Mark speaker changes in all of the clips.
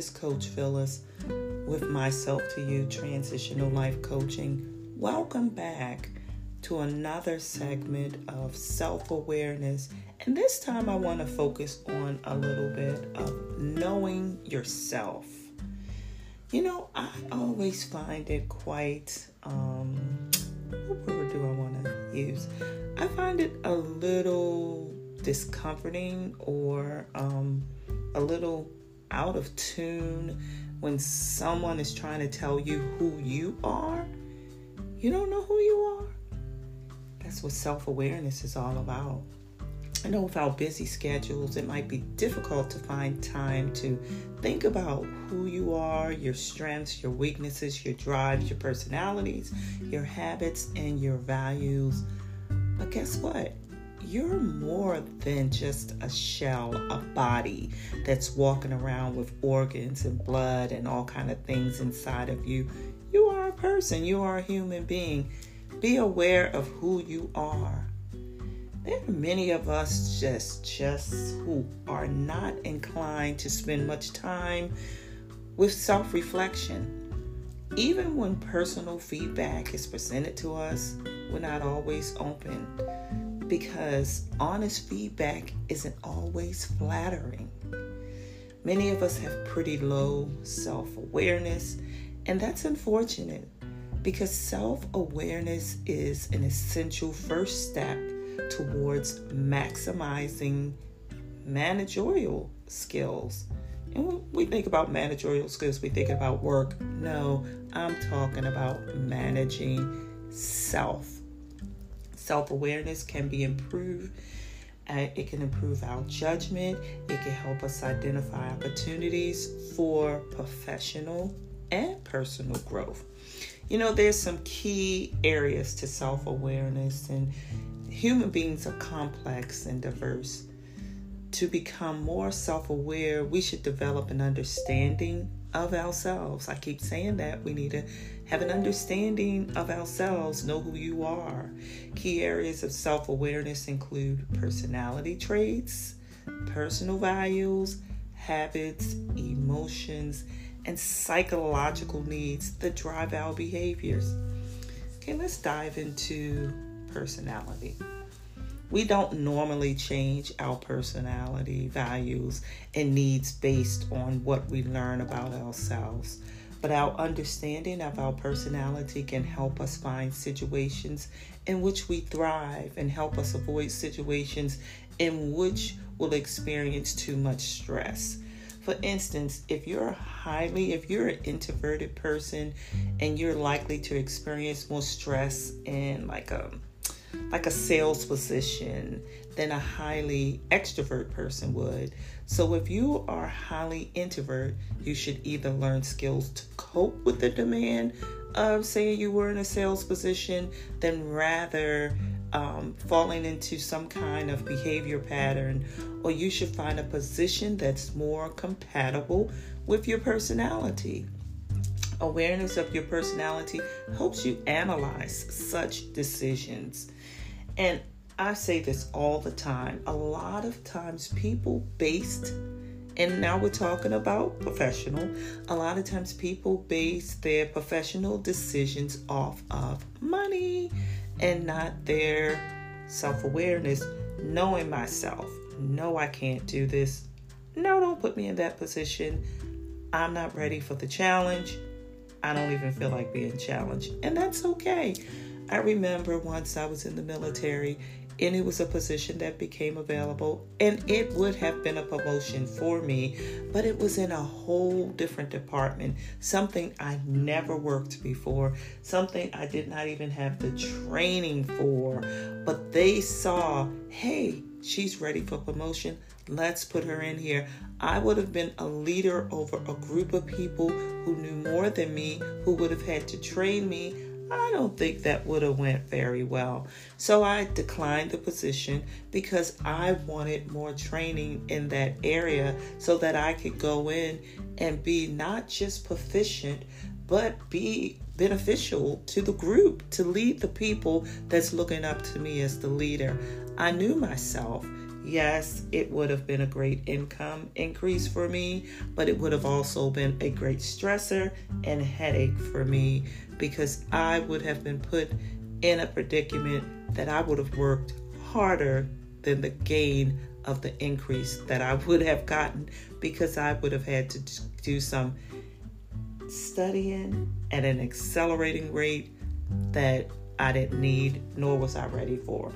Speaker 1: is Coach Phyllis with Myself to You Transitional Life Coaching. Welcome back to another segment of self awareness. And this time I want to focus on a little bit of knowing yourself. You know, I always find it quite, um, what word do I want to use? I find it a little discomforting or um, a little out of tune when someone is trying to tell you who you are. You don't know who you are. That's what self awareness is all about. I know with our busy schedules, it might be difficult to find time to think about who you are, your strengths, your weaknesses, your drives, your personalities, your habits, and your values. But guess what? You're more than just a shell, a body that's walking around with organs and blood and all kind of things inside of you. You are a person, you are a human being. Be aware of who you are. There are many of us just just who are not inclined to spend much time with self-reflection. Even when personal feedback is presented to us, we're not always open because honest feedback isn't always flattering. Many of us have pretty low self awareness, and that's unfortunate because self awareness is an essential first step towards maximizing managerial skills. And when we think about managerial skills, we think about work. No, I'm talking about managing self self awareness can be improved. Uh, it can improve our judgment. It can help us identify opportunities for professional and personal growth. You know, there's some key areas to self awareness, and human beings are complex and diverse. To become more self aware, we should develop an understanding of ourselves. I keep saying that we need to have an understanding of ourselves, know who you are. Key areas of self awareness include personality traits, personal values, habits, emotions, and psychological needs that drive our behaviors. Okay, let's dive into personality. We don't normally change our personality, values, and needs based on what we learn about ourselves. But our understanding of our personality can help us find situations in which we thrive and help us avoid situations in which we'll experience too much stress. For instance, if you're highly, if you're an introverted person and you're likely to experience more stress in like a like a sales position than a highly extrovert person would. So if you are highly introvert, you should either learn skills to cope with the demand of saying you were in a sales position than rather um, falling into some kind of behavior pattern, or you should find a position that's more compatible with your personality. Awareness of your personality helps you analyze such decisions. And I say this all the time. A lot of times, people based, and now we're talking about professional, a lot of times people base their professional decisions off of money and not their self awareness, knowing myself. No, I can't do this. No, don't put me in that position. I'm not ready for the challenge. I don't even feel like being challenged. And that's okay. I remember once I was in the military and it was a position that became available and it would have been a promotion for me but it was in a whole different department something i never worked before something i did not even have the training for. But they saw hey she's ready for promotion let's put her in here. I would have been a leader over a group of people who knew more than me who would have had to train me I don't think that would have went very well. So I declined the position because I wanted more training in that area so that I could go in and be not just proficient, but be beneficial to the group, to lead the people that's looking up to me as the leader. I knew myself. Yes, it would have been a great income increase for me, but it would have also been a great stressor and headache for me because I would have been put in a predicament that I would have worked harder than the gain of the increase that I would have gotten because I would have had to do some studying at an accelerating rate that I didn't need, nor was I ready for.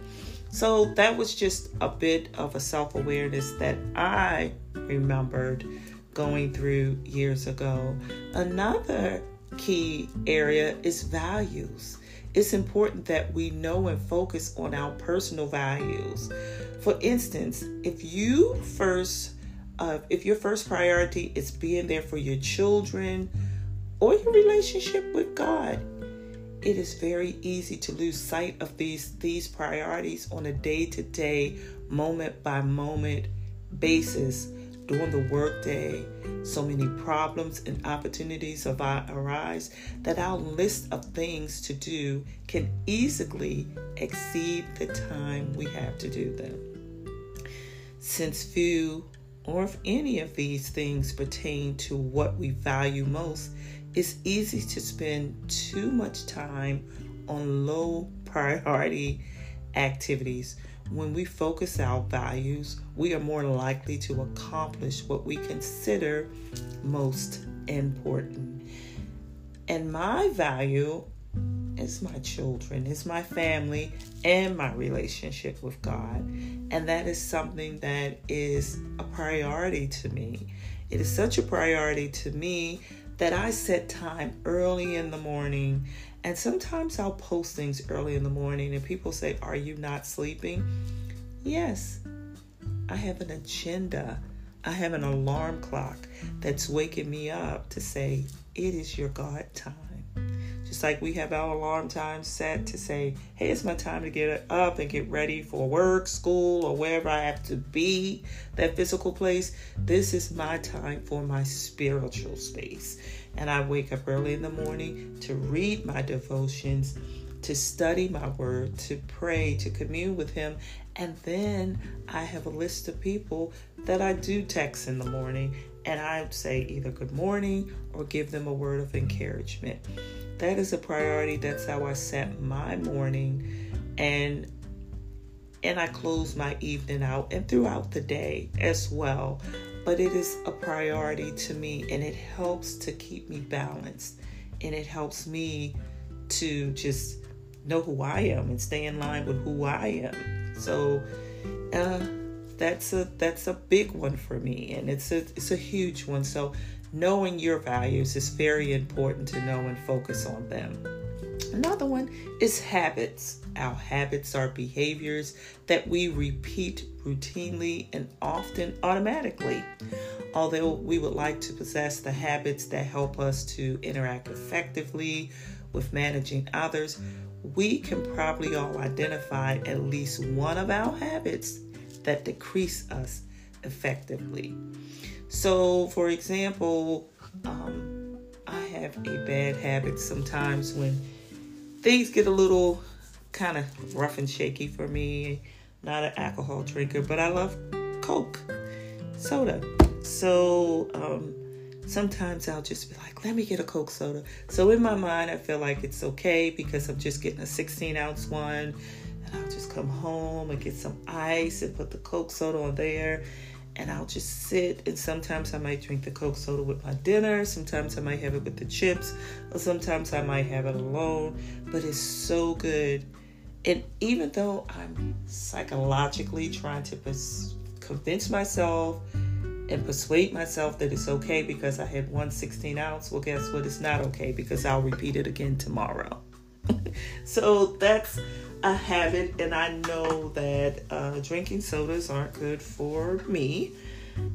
Speaker 1: So that was just a bit of a self awareness that I remembered going through years ago. Another key area is values. It's important that we know and focus on our personal values. For instance, if you first uh, if your first priority is being there for your children or your relationship with God, it is very easy to lose sight of these these priorities on a day-to-day, moment-by-moment basis during the workday. So many problems and opportunities arise that our list of things to do can easily exceed the time we have to do them. Since few or if any of these things pertain to what we value most, it's easy to spend too much time on low priority activities. When we focus our values, we are more likely to accomplish what we consider most important. And my value is my children, is my family, and my relationship with God. And that is something that is a priority to me. It is such a priority to me that I set time early in the morning. And sometimes I'll post things early in the morning, and people say, Are you not sleeping? Yes, I have an agenda. I have an alarm clock that's waking me up to say, It is your God time. Just like we have our alarm time set to say, hey, it's my time to get up and get ready for work, school, or wherever I have to be, that physical place. This is my time for my spiritual space. And I wake up early in the morning to read my devotions, to study my word, to pray, to commune with Him. And then I have a list of people that I do text in the morning and I say either good morning or give them a word of encouragement that is a priority. That's how I set my morning and and I close my evening out and throughout the day as well. But it is a priority to me and it helps to keep me balanced and it helps me to just know who I am and stay in line with who I am. So uh, that's a that's a big one for me and it's a it's a huge one. So knowing your values is very important to know and focus on them. Another one is habits. Our habits are behaviors that we repeat routinely and often automatically. Although we would like to possess the habits that help us to interact effectively with managing others, we can probably all identify at least one of our habits that decrease us effectively. So, for example, um, I have a bad habit sometimes when things get a little kind of rough and shaky for me. Not an alcohol drinker, but I love Coke, soda. So um, sometimes I'll just be like, let me get a Coke soda. So in my mind, I feel like it's okay because I'm just getting a 16 ounce one. And I'll just come home and get some ice and put the Coke soda on there and I'll just sit. And sometimes I might drink the Coke soda with my dinner. Sometimes I might have it with the chips, or sometimes I might have it alone. But it's so good. And even though I'm psychologically trying to pers- convince myself and persuade myself that it's okay because I had one 16 ounce, well, guess what? It's not okay because I'll repeat it again tomorrow. so that's a habit, and I know that uh, drinking sodas aren't good for me.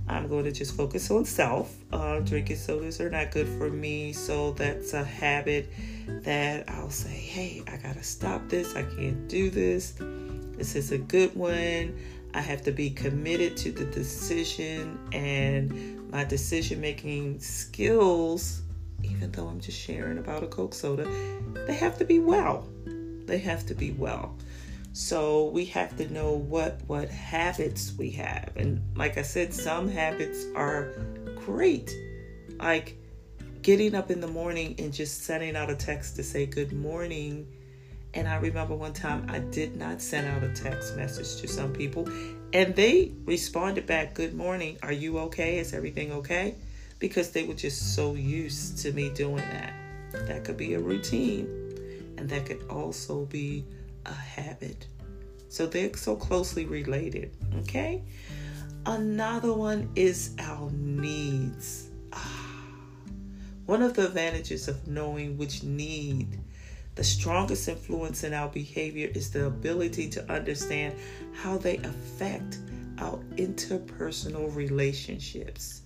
Speaker 1: I'm going to just focus on self. Uh, drinking sodas are not good for me, so that's a habit that I'll say, hey, I gotta stop this. I can't do this. This is a good one. I have to be committed to the decision and my decision making skills, even though I'm just sharing about a Coke soda, they have to be well they have to be well. So we have to know what what habits we have. And like I said, some habits are great. Like getting up in the morning and just sending out a text to say good morning. And I remember one time I did not send out a text message to some people and they responded back, Good morning. Are you okay? Is everything okay? Because they were just so used to me doing that. That could be a routine, and that could also be a habit. So they're so closely related. Okay? Another one is our needs. Ah, one of the advantages of knowing which need the strongest influence in our behavior is the ability to understand how they affect our interpersonal relationships.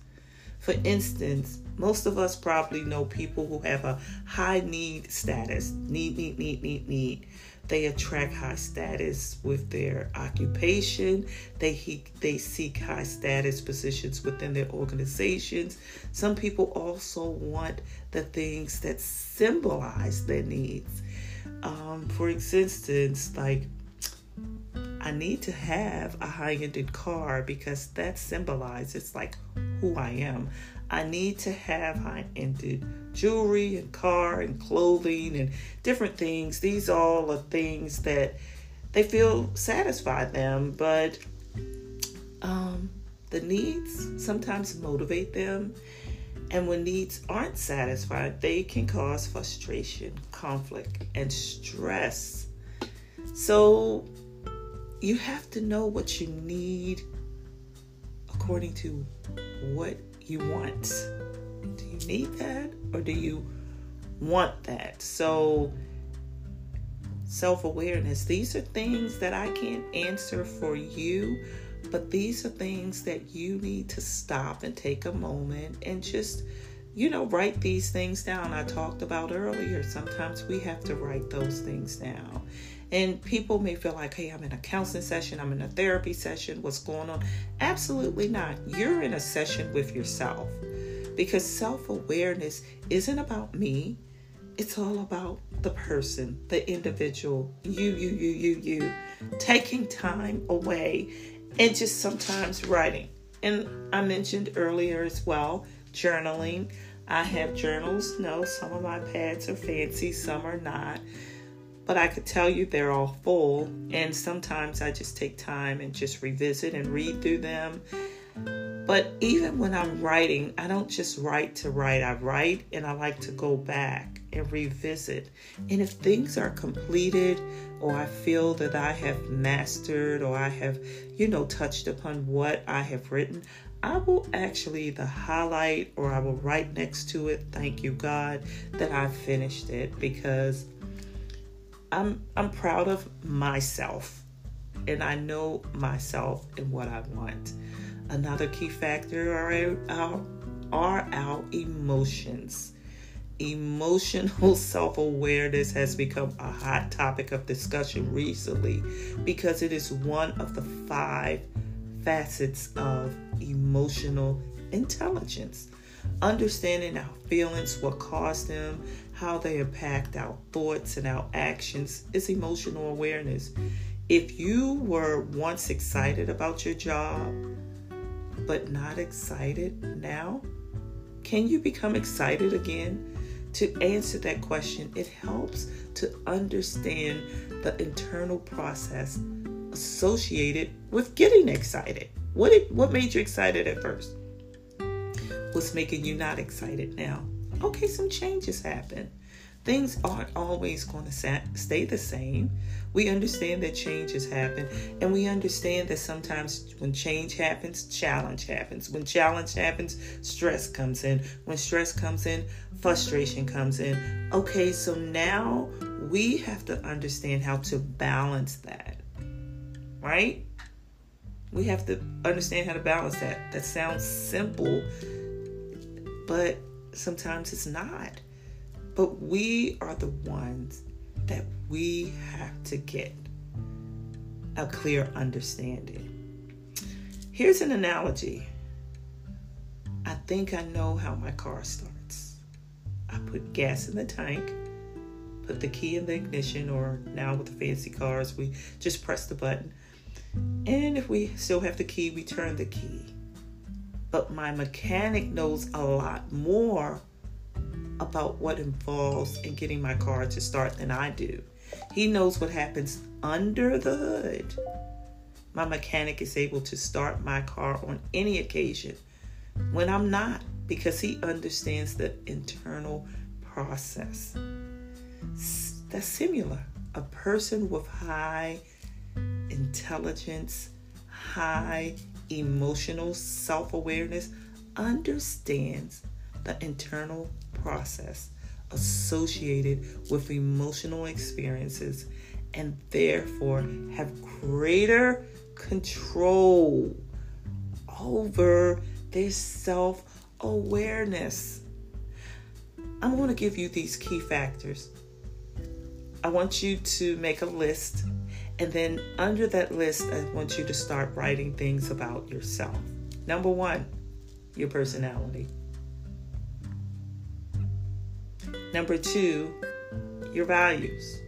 Speaker 1: For instance, most of us probably know people who have a high need status need, need, need, need, need. They attract high status with their occupation. They they seek high status positions within their organizations. Some people also want the things that symbolize their needs. Um, for instance, like I need to have a high-ended car because that symbolizes like who I am. I need to have high-ended jewelry and car and clothing and different things. These all are things that they feel satisfy them, but um, the needs sometimes motivate them. And when needs aren't satisfied, they can cause frustration, conflict, and stress. So you have to know what you need according to what you want. Do you need that or do you want that? So, self awareness, these are things that I can't answer for you, but these are things that you need to stop and take a moment and just, you know, write these things down. I talked about earlier. Sometimes we have to write those things down. And people may feel like, hey, I'm in a counseling session, I'm in a therapy session, what's going on? Absolutely not. You're in a session with yourself because self awareness isn't about me, it's all about the person, the individual, you, you, you, you, you. Taking time away and just sometimes writing. And I mentioned earlier as well, journaling. I have journals. No, some of my pads are fancy, some are not but I could tell you they're all full. And sometimes I just take time and just revisit and read through them. But even when I'm writing, I don't just write to write. I write and I like to go back and revisit. And if things are completed or I feel that I have mastered or I have, you know, touched upon what I have written, I will actually either highlight or I will write next to it, thank you, God, that I finished it because I'm I'm proud of myself and I know myself and what I want. Another key factor are our, are our emotions. Emotional self awareness has become a hot topic of discussion recently because it is one of the five facets of emotional intelligence. Understanding our feelings, what caused them, how they impact our thoughts and our actions is emotional awareness. If you were once excited about your job, but not excited now, can you become excited again? To answer that question, it helps to understand the internal process associated with getting excited. What it, what made you excited at first? What's making you not excited now? Okay, some changes happen. Things aren't always going to stay the same. We understand that changes happen, and we understand that sometimes when change happens, challenge happens. When challenge happens, stress comes in. When stress comes in, frustration comes in. Okay, so now we have to understand how to balance that, right? We have to understand how to balance that. That sounds simple, but sometimes it's not. But we are the ones that we have to get a clear understanding. Here's an analogy. I think I know how my car starts. I put gas in the tank, put the key in the ignition, or now with the fancy cars, we just press the button. And if we still have the key, we turn the key. But my mechanic knows a lot more about what involves in getting my car to start than I do. He knows what happens under the hood. My mechanic is able to start my car on any occasion when I'm not because he understands the internal process. That's similar. A person with high intelligence, high emotional self awareness understands the internal process associated with emotional experiences and therefore have greater control over their self awareness. I'm going to give you these key factors. I want you to make a list, and then under that list, I want you to start writing things about yourself. Number one, your personality. Number two, your values.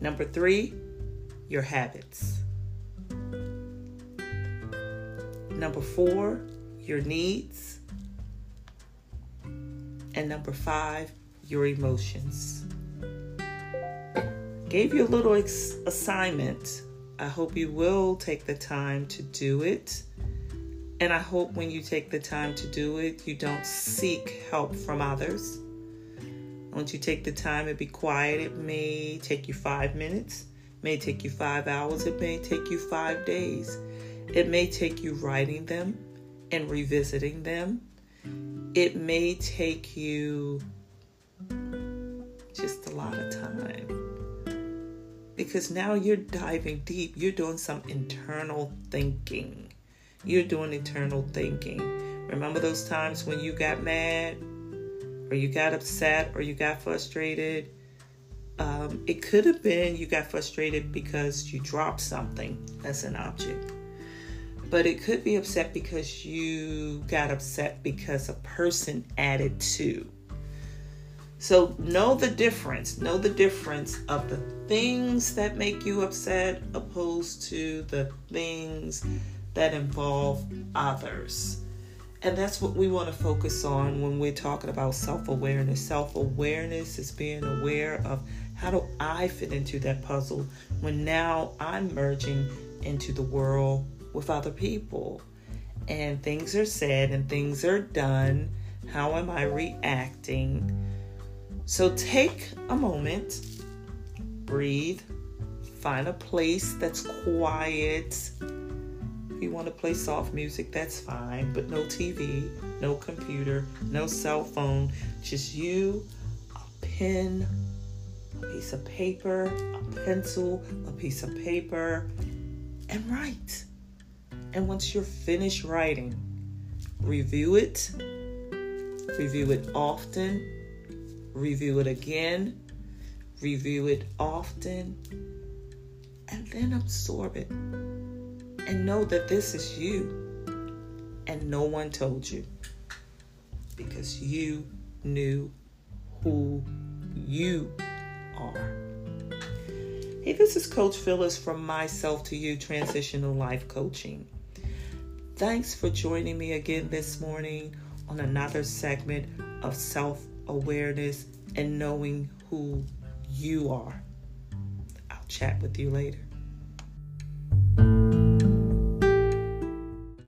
Speaker 1: Number three, your habits. Number four, your needs. And number five, your emotions. Gave you a little ex- assignment. I hope you will take the time to do it. And I hope when you take the time to do it, you don't seek help from others. Once you take the time and be quiet, it may take you five minutes, may take you five hours, it may take you five days. It may take you writing them and revisiting them. It may take you just a lot of time. Because now you're diving deep, you're doing some internal thinking you're doing internal thinking. Remember those times when you got mad, or you got upset, or you got frustrated? Um, it could have been you got frustrated because you dropped something as an object. But it could be upset because you got upset because a person added to. So know the difference. Know the difference of the things that make you upset opposed to the things that involve others. And that's what we want to focus on when we're talking about self awareness. Self awareness is being aware of how do I fit into that puzzle when now I'm merging into the world with other people. And things are said and things are done. How am I reacting? So take a moment, breathe, find a place that's quiet if you want to play soft music, that's fine, but no TV, no computer, no cell phone, just you, a pen, a piece of paper, a pencil, a piece of paper, and write. And once you're finished writing, review it, review it often, review it again, review it often, and then absorb it and know that this is you and no one told you because you knew who you are. Hey, this is Coach Phyllis from Myself to You Transitional Life Coaching. Thanks for joining me again this morning on another segment of self awareness and knowing who you are. I'll chat with you later.